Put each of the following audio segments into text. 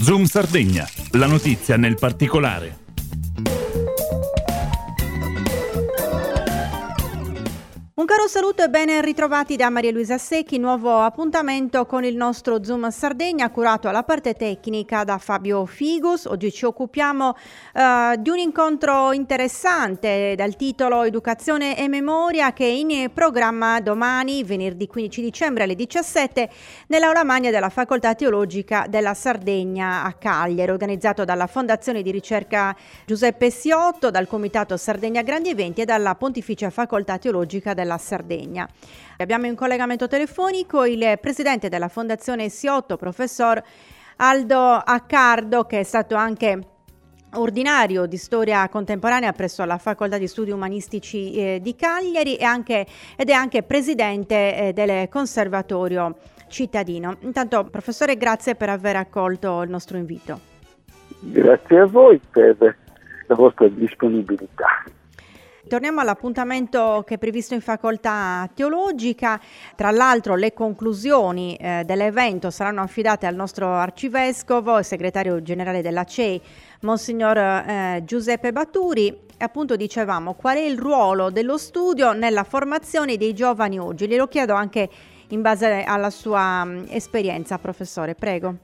Zoom Sardegna, la notizia nel particolare. Caro saluto e ben ritrovati da Maria Luisa Secchi, nuovo appuntamento con il nostro Zoom Sardegna curato alla parte tecnica da Fabio Figus. Oggi ci occupiamo uh, di un incontro interessante dal titolo Educazione e Memoria che è in programma domani, venerdì 15 dicembre alle 17 nell'aula magna della Facoltà Teologica della Sardegna a Cagliari, organizzato dalla Fondazione di Ricerca Giuseppe Siotto, dal Comitato Sardegna Grandi Eventi e dalla Pontificia Facoltà Teologica della Sardegna. Abbiamo in collegamento telefonico il presidente della Fondazione Siotto, professor Aldo Accardo, che è stato anche ordinario di storia contemporanea presso la Facoltà di Studi Umanistici eh, di Cagliari anche, ed è anche presidente eh, del Conservatorio cittadino. Intanto, professore, grazie per aver accolto il nostro invito. Grazie a voi per la vostra disponibilità. Torniamo all'appuntamento che è previsto in facoltà teologica. Tra l'altro le conclusioni eh, dell'evento saranno affidate al nostro arcivescovo e segretario generale della CEI, Monsignor eh, Giuseppe Batturi. Appunto dicevamo qual è il ruolo dello studio nella formazione dei giovani oggi. Glielo chiedo anche in base alla sua mh, esperienza, professore. Prego.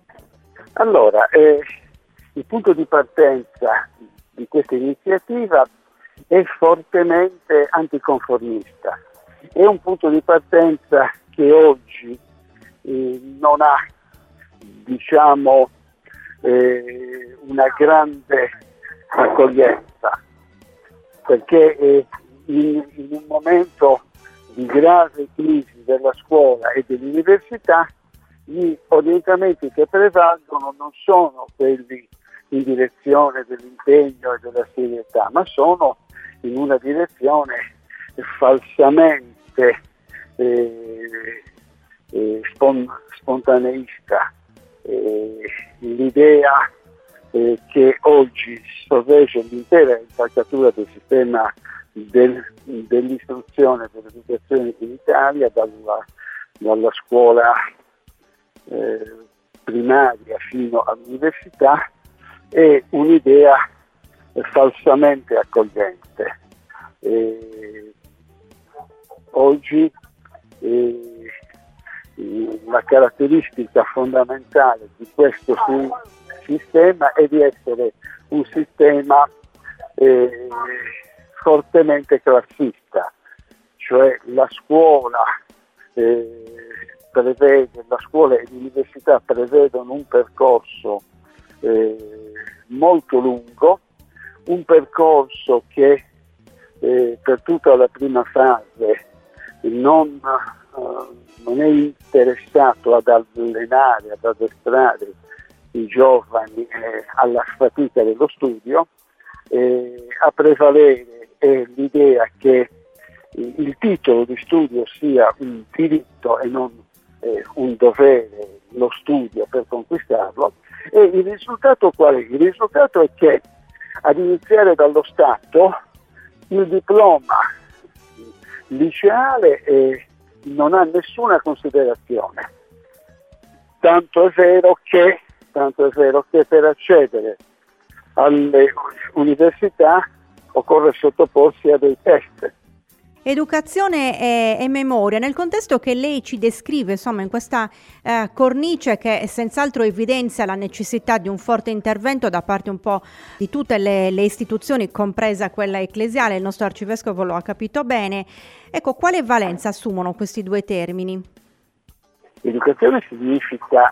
Allora, eh, il punto di partenza di questa iniziativa è fortemente anticonformista. È un punto di partenza che oggi eh, non ha diciamo, eh, una grande accoglienza, perché eh, in, in un momento di grave crisi della scuola e dell'università gli orientamenti che prevalgono non sono quelli in direzione dell'impegno e della serietà, ma sono in una direzione falsamente eh, eh, spon- spontaneista. Eh, l'idea eh, che oggi sorregge l'intera impalcatura del sistema del, dell'istruzione e dell'educazione in Italia, dalla, dalla scuola eh, primaria fino all'università, è un'idea falsamente accogliente. E oggi eh, la caratteristica fondamentale di questo sistema è di essere un sistema eh, fortemente classista, cioè la scuola, eh, prevede, la scuola e l'università prevedono un percorso molto lungo un percorso che eh, per tutta la prima fase non, uh, non, è interessato ad allenare, ad addestrare i giovani eh, alla fatica dello studio, eh, a prevalere è l'idea che il titolo di studio sia un diritto e non eh, un dovere, lo studio per conquistarlo, e il risultato qual è? Il risultato è che ad iniziare dallo Stato, il diploma liceale eh, non ha nessuna considerazione. Tanto è vero che, tanto è vero che per accedere alle università occorre sottoporsi a dei test Educazione e, e, memoria, nel contesto che lei ci descrive, insomma, in questa eh, cornice che senz'altro evidenzia la necessità di un forte intervento da parte un po' di tutte le, le istituzioni, compresa quella ecclesiale, il nostro arcivescovo lo ha capito bene. Ecco, quale valenza assumono questi due termini? Educazione significa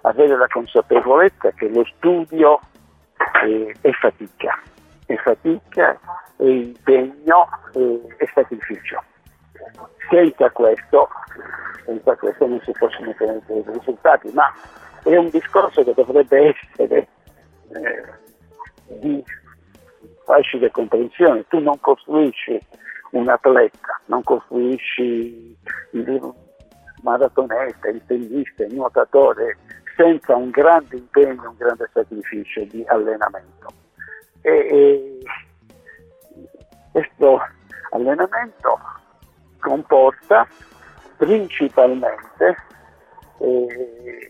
avere la consapevolezza che lo studio è, è fatica, è fatica e impegno e, e sacrificio. Senza questo, senza questo non si possono ottenere dei risultati, ma è un discorso che dovrebbe essere eh, di facile comprensione. Tu non costruisci un atleta, non costruisci il maratoneta, il tennista, il nuotatore senza un grande impegno, un grande sacrificio di allenamento. E, e questo allenamento comporta principalmente eh,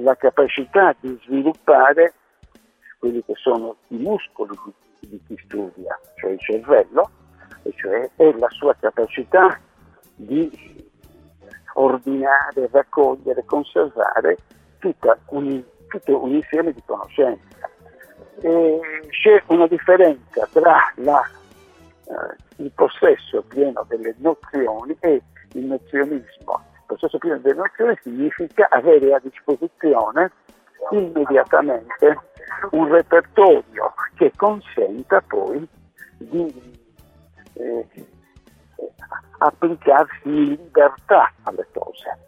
la capacità di sviluppare quelli che sono i muscoli di, di chi studia, cioè il cervello, e cioè è la sua capacità di ordinare, raccogliere, conservare un, tutto un insieme di conoscenze. E c'è una differenza tra la, eh, il possesso pieno delle nozioni e il nozionismo. Il possesso pieno delle nozioni significa avere a disposizione immediatamente un repertorio che consenta poi di eh, applicarsi in libertà alle cose.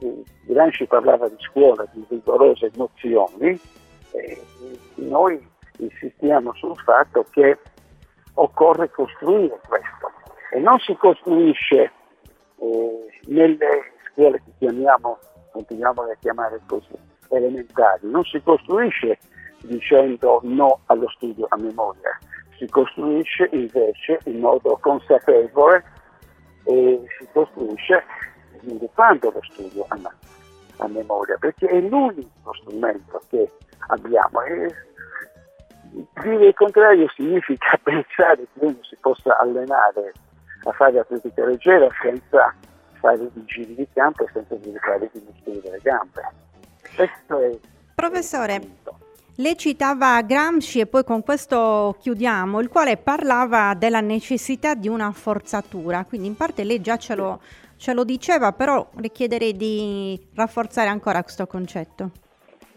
Eh, Gramsci parlava di scuola, di rigorose nozioni, eh, noi insistiamo sul fatto che occorre costruire questo. E non si costruisce eh, nelle scuole che chiamiamo, continuiamo a chiamare così, elementari, non si costruisce dicendo no allo studio a memoria, si costruisce invece in modo consapevole e si costruisce sviluppando lo studio a, a memoria, perché è l'unico strumento che abbiamo. E dire il contrario significa pensare che uno si possa allenare a fare atletica leggera senza fare i giri di campo e senza sviluppare i muscoli delle gambe. Questo è Professore, lei citava Gramsci e poi con questo chiudiamo, il quale parlava della necessità di una forzatura, quindi in parte lei già ce lo, ce lo diceva, però le chiederei di rafforzare ancora questo concetto.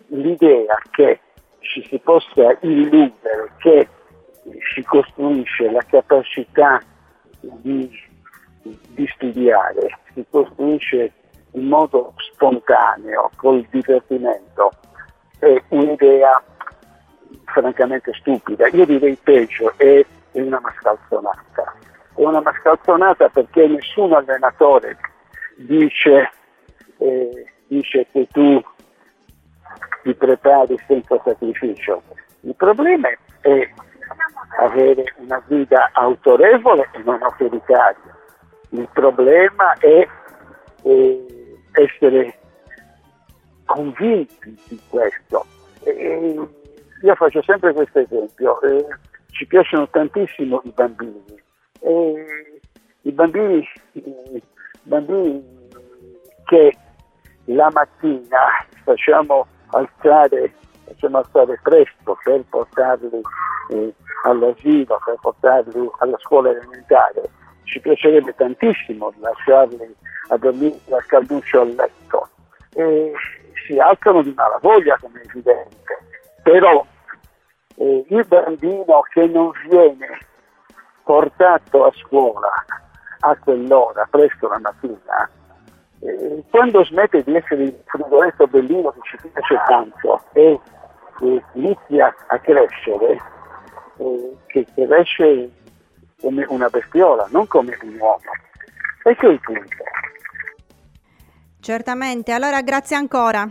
L'idea che ci si possa illudere che si costruisce la capacità di, di studiare, si costruisce in modo spontaneo, col divertimento, è un'idea francamente stupida. Io direi peggio, è una mascalzonata. È una mascalzonata perché nessun allenatore dice, eh, dice che tu ti prepari senza sacrificio. Il problema è avere una guida autorevole e non autoritaria. Il problema è eh, essere convinti di questo. E io faccio sempre questo esempio, eh, ci piacciono tantissimo i bambini, e i bambini, i bambini che la mattina facciamo alzare, facciamo alzare presto per portarli eh, all'asilo, per portarli alla scuola elementare, ci piacerebbe tantissimo lasciarli a dormire al calduccio al letto. E si alzano di malavoglia come è evidente, però eh, il bambino che non viene portato a scuola a quell'ora, presto la mattina, eh, quando smette di essere il frigoretto bellino che ci piace tanto e eh, inizia a crescere, eh, che cresce come una bestiola, non come un uomo. Ecco il punto. Certamente, allora grazie ancora.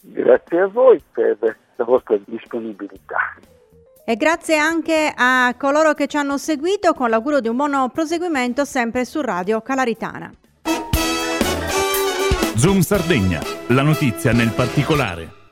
Grazie a voi per la vostra disponibilità. E grazie anche a coloro che ci hanno seguito con l'augurio di un buon proseguimento sempre su Radio Calaritana. Zoom Sardegna, la notizia nel particolare.